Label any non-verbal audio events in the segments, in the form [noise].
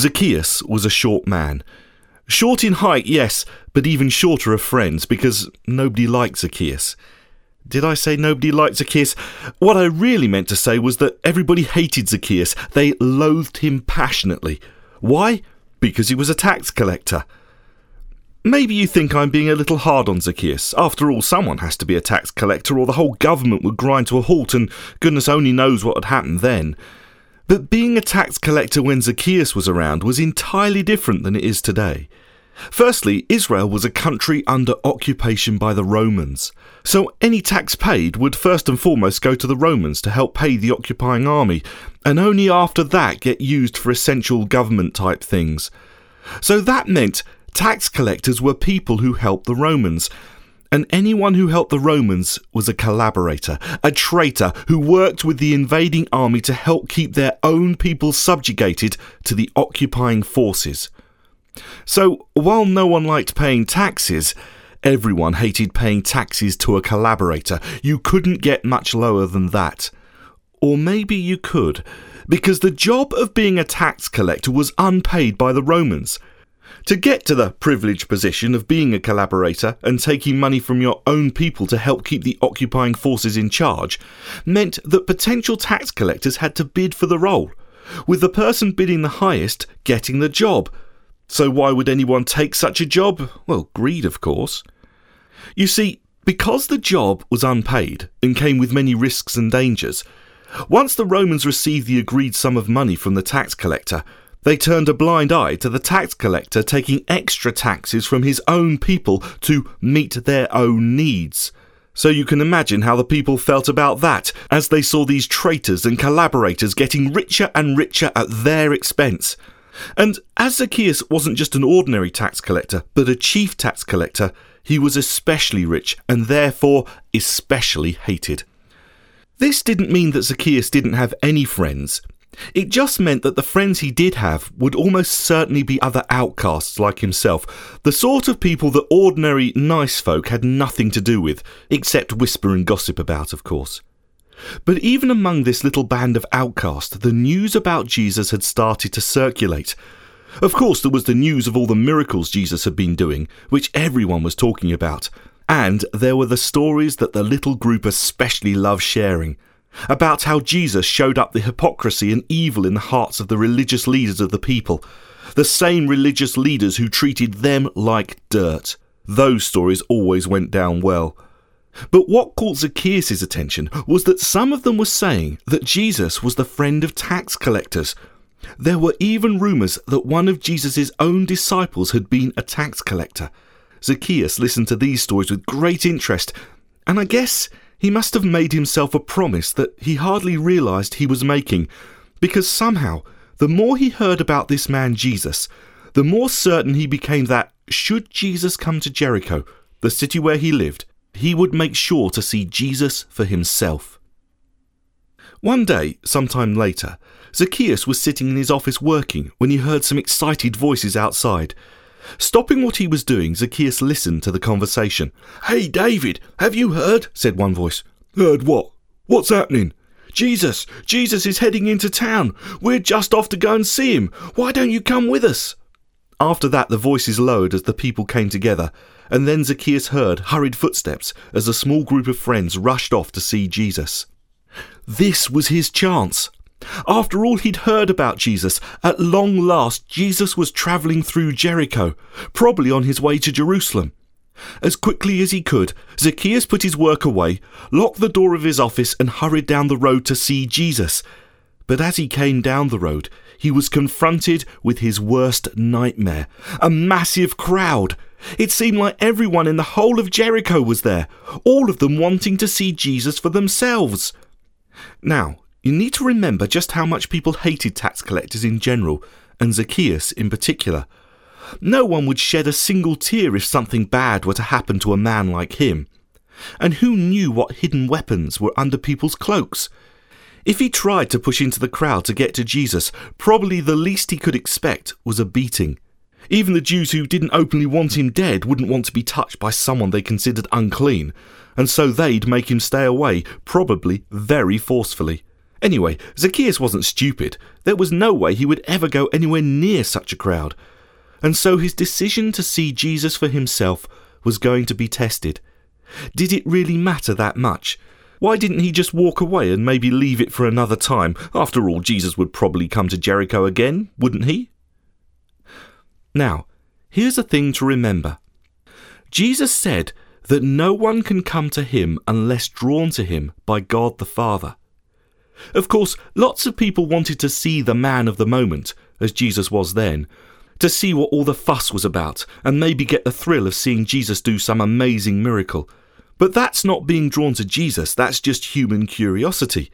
Zacchaeus was a short man. Short in height, yes, but even shorter of friends because nobody liked Zacchaeus. Did I say nobody liked Zacchaeus? What I really meant to say was that everybody hated Zacchaeus. They loathed him passionately. Why? Because he was a tax collector. Maybe you think I'm being a little hard on Zacchaeus. After all, someone has to be a tax collector, or the whole government would grind to a halt, and goodness only knows what would happen then. But being a tax collector when Zacchaeus was around was entirely different than it is today. Firstly, Israel was a country under occupation by the Romans, so any tax paid would first and foremost go to the Romans to help pay the occupying army, and only after that get used for essential government type things. So that meant tax collectors were people who helped the Romans, and anyone who helped the Romans was a collaborator, a traitor who worked with the invading army to help keep their own people subjugated to the occupying forces. So, while no one liked paying taxes, everyone hated paying taxes to a collaborator. You couldn't get much lower than that. Or maybe you could, because the job of being a tax collector was unpaid by the Romans. To get to the privileged position of being a collaborator and taking money from your own people to help keep the occupying forces in charge meant that potential tax collectors had to bid for the role, with the person bidding the highest getting the job. So, why would anyone take such a job? Well, greed, of course. You see, because the job was unpaid and came with many risks and dangers, once the Romans received the agreed sum of money from the tax collector, they turned a blind eye to the tax collector taking extra taxes from his own people to meet their own needs. So you can imagine how the people felt about that as they saw these traitors and collaborators getting richer and richer at their expense. And as Zacchaeus wasn't just an ordinary tax collector, but a chief tax collector, he was especially rich and therefore especially hated. This didn't mean that Zacchaeus didn't have any friends. It just meant that the friends he did have would almost certainly be other outcasts like himself, the sort of people that ordinary nice folk had nothing to do with, except whisper and gossip about, of course. But even among this little band of outcasts, the news about Jesus had started to circulate. Of course, there was the news of all the miracles Jesus had been doing, which everyone was talking about. And there were the stories that the little group especially loved sharing about how Jesus showed up the hypocrisy and evil in the hearts of the religious leaders of the people, the same religious leaders who treated them like dirt. Those stories always went down well. But what caught Zacchaeus' attention was that some of them were saying that Jesus was the friend of tax collectors. There were even rumours that one of Jesus' own disciples had been a tax collector. Zacchaeus listened to these stories with great interest, and I guess he must have made himself a promise that he hardly realized he was making, because somehow, the more he heard about this man Jesus, the more certain he became that, should Jesus come to Jericho, the city where he lived, he would make sure to see Jesus for himself. One day, some time later, Zacchaeus was sitting in his office working when he heard some excited voices outside. Stopping what he was doing, Zacchaeus listened to the conversation. Hey, David, have you heard? said one voice. Heard what? What's happening? Jesus, Jesus is heading into town. We're just off to go and see him. Why don't you come with us? After that, the voices lowered as the people came together, and then Zacchaeus heard hurried footsteps as a small group of friends rushed off to see Jesus. This was his chance. After all he'd heard about Jesus, at long last Jesus was travelling through Jericho, probably on his way to Jerusalem. As quickly as he could, Zacchaeus put his work away, locked the door of his office, and hurried down the road to see Jesus. But as he came down the road, he was confronted with his worst nightmare a massive crowd. It seemed like everyone in the whole of Jericho was there, all of them wanting to see Jesus for themselves. Now, you need to remember just how much people hated tax collectors in general, and Zacchaeus in particular. No one would shed a single tear if something bad were to happen to a man like him. And who knew what hidden weapons were under people's cloaks? If he tried to push into the crowd to get to Jesus, probably the least he could expect was a beating. Even the Jews who didn't openly want him dead wouldn't want to be touched by someone they considered unclean, and so they'd make him stay away, probably very forcefully. Anyway, Zacchaeus wasn't stupid. There was no way he would ever go anywhere near such a crowd. And so his decision to see Jesus for himself was going to be tested. Did it really matter that much? Why didn't he just walk away and maybe leave it for another time? After all, Jesus would probably come to Jericho again, wouldn't he? Now, here's a thing to remember Jesus said that no one can come to him unless drawn to him by God the Father. Of course, lots of people wanted to see the man of the moment, as Jesus was then, to see what all the fuss was about, and maybe get the thrill of seeing Jesus do some amazing miracle. But that's not being drawn to Jesus, that's just human curiosity.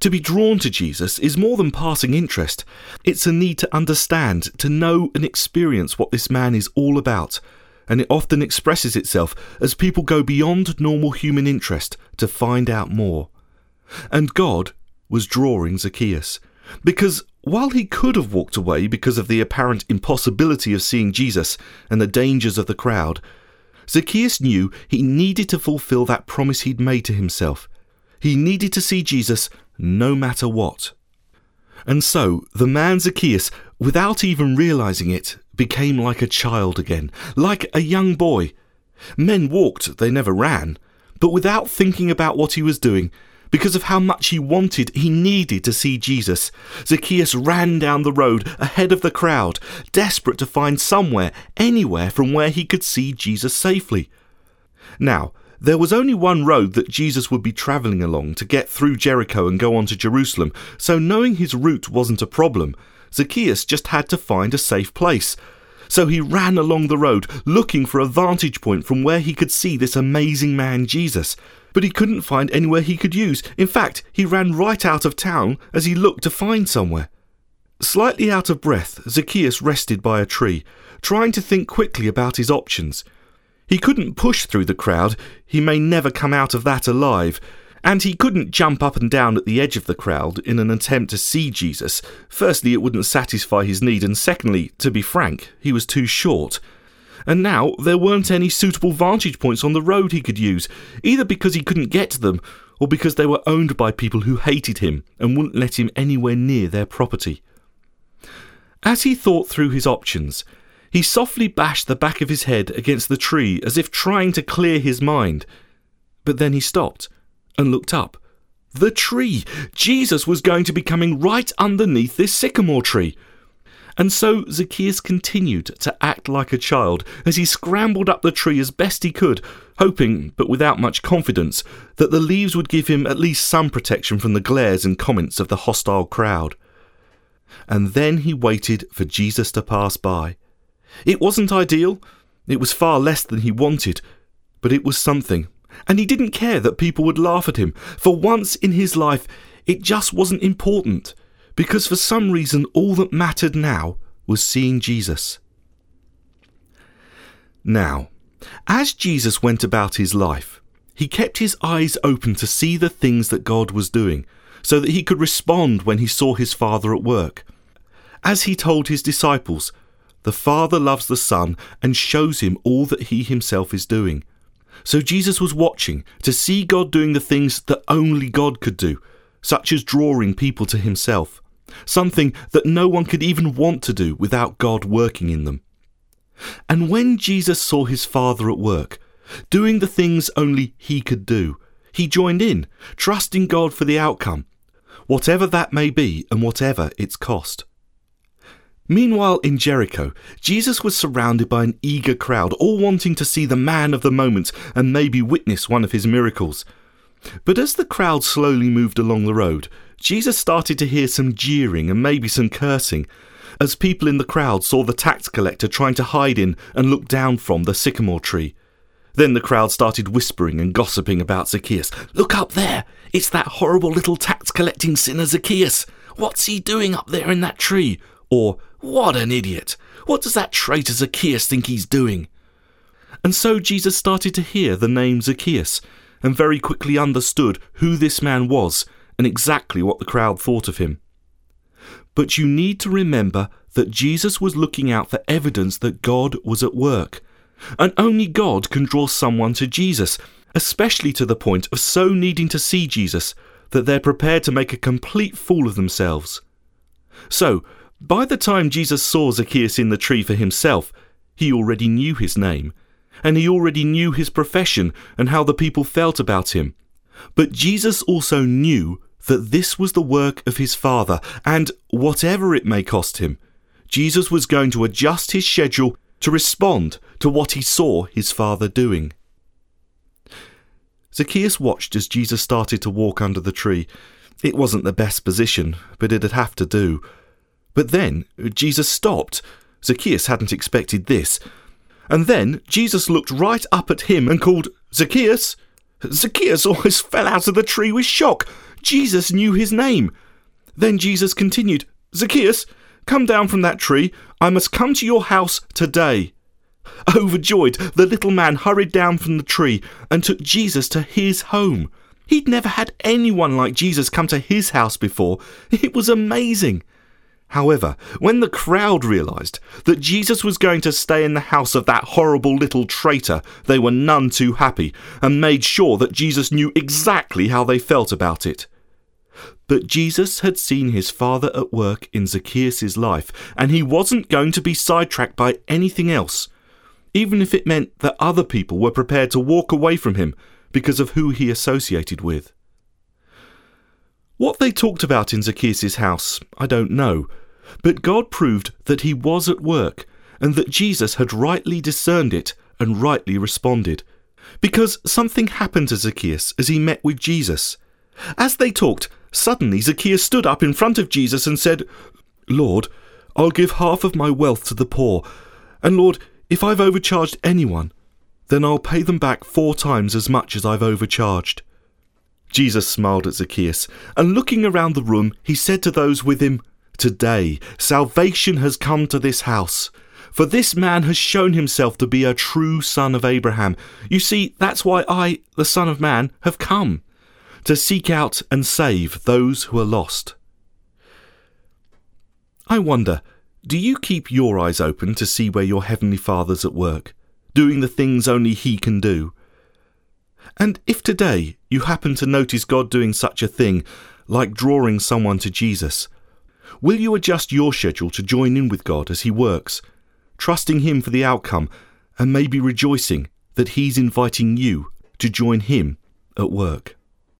To be drawn to Jesus is more than passing interest. It's a need to understand, to know and experience what this man is all about. And it often expresses itself as people go beyond normal human interest to find out more. And God was drawing Zacchaeus. Because while he could have walked away because of the apparent impossibility of seeing Jesus and the dangers of the crowd, Zacchaeus knew he needed to fulfill that promise he'd made to himself. He needed to see Jesus no matter what. And so the man Zacchaeus, without even realizing it, became like a child again, like a young boy. Men walked, they never ran, but without thinking about what he was doing, because of how much he wanted, he needed to see Jesus. Zacchaeus ran down the road ahead of the crowd, desperate to find somewhere, anywhere from where he could see Jesus safely. Now, there was only one road that Jesus would be travelling along to get through Jericho and go on to Jerusalem, so knowing his route wasn't a problem. Zacchaeus just had to find a safe place. So he ran along the road, looking for a vantage point from where he could see this amazing man Jesus but he couldn't find anywhere he could use. In fact, he ran right out of town as he looked to find somewhere. Slightly out of breath, Zacchaeus rested by a tree, trying to think quickly about his options. He couldn't push through the crowd, he may never come out of that alive, and he couldn't jump up and down at the edge of the crowd in an attempt to see Jesus. Firstly, it wouldn't satisfy his need, and secondly, to be frank, he was too short and now there weren't any suitable vantage points on the road he could use, either because he couldn't get to them or because they were owned by people who hated him and wouldn't let him anywhere near their property. As he thought through his options, he softly bashed the back of his head against the tree as if trying to clear his mind. But then he stopped and looked up. The tree! Jesus was going to be coming right underneath this sycamore tree. And so Zacchaeus continued to act like a child as he scrambled up the tree as best he could, hoping, but without much confidence, that the leaves would give him at least some protection from the glares and comments of the hostile crowd. And then he waited for Jesus to pass by. It wasn't ideal, it was far less than he wanted, but it was something. And he didn't care that people would laugh at him. For once in his life, it just wasn't important because for some reason all that mattered now was seeing Jesus. Now, as Jesus went about his life, he kept his eyes open to see the things that God was doing, so that he could respond when he saw his Father at work. As he told his disciples, the Father loves the Son and shows him all that he himself is doing. So Jesus was watching to see God doing the things that only God could do, such as drawing people to himself something that no one could even want to do without God working in them. And when Jesus saw his Father at work, doing the things only he could do, he joined in, trusting God for the outcome, whatever that may be and whatever its cost. Meanwhile, in Jericho, Jesus was surrounded by an eager crowd, all wanting to see the man of the moment and maybe witness one of his miracles. But as the crowd slowly moved along the road, Jesus started to hear some jeering and maybe some cursing, as people in the crowd saw the tax collector trying to hide in and look down from the sycamore tree. Then the crowd started whispering and gossiping about Zacchaeus. Look up there! It's that horrible little tax collecting sinner Zacchaeus! What's he doing up there in that tree? Or, what an idiot! What does that traitor Zacchaeus think he's doing? And so Jesus started to hear the name Zacchaeus, and very quickly understood who this man was and exactly what the crowd thought of him. But you need to remember that Jesus was looking out for evidence that God was at work. And only God can draw someone to Jesus, especially to the point of so needing to see Jesus that they're prepared to make a complete fool of themselves. So, by the time Jesus saw Zacchaeus in the tree for himself, he already knew his name, and he already knew his profession and how the people felt about him. But Jesus also knew that this was the work of his Father, and whatever it may cost him, Jesus was going to adjust his schedule to respond to what he saw his Father doing. Zacchaeus watched as Jesus started to walk under the tree. It wasn't the best position, but it'd have to do. But then Jesus stopped. Zacchaeus hadn't expected this. And then Jesus looked right up at him and called, Zacchaeus! Zacchaeus almost [laughs] fell out of the tree with shock. Jesus knew his name. Then Jesus continued, Zacchaeus, come down from that tree. I must come to your house today. [laughs] Overjoyed, the little man hurried down from the tree and took Jesus to his home. He'd never had anyone like Jesus come to his house before. It was amazing. However, when the crowd realized that Jesus was going to stay in the house of that horrible little traitor, they were none too happy and made sure that Jesus knew exactly how they felt about it. But Jesus had seen his Father at work in Zacchaeus' life, and he wasn't going to be sidetracked by anything else, even if it meant that other people were prepared to walk away from him because of who he associated with. What they talked about in Zacchaeus' house, I don't know, but God proved that he was at work and that Jesus had rightly discerned it and rightly responded. Because something happened to Zacchaeus as he met with Jesus. As they talked, suddenly Zacchaeus stood up in front of Jesus and said, Lord, I'll give half of my wealth to the poor, and Lord, if I've overcharged anyone, then I'll pay them back four times as much as I've overcharged. Jesus smiled at Zacchaeus, and looking around the room, he said to those with him, Today salvation has come to this house. For this man has shown himself to be a true son of Abraham. You see, that's why I, the Son of Man, have come to seek out and save those who are lost. I wonder, do you keep your eyes open to see where your Heavenly Father's at work, doing the things only He can do? And if today you happen to notice God doing such a thing, like drawing someone to Jesus, will you adjust your schedule to join in with God as He works, trusting Him for the outcome, and maybe rejoicing that He's inviting you to join Him at work?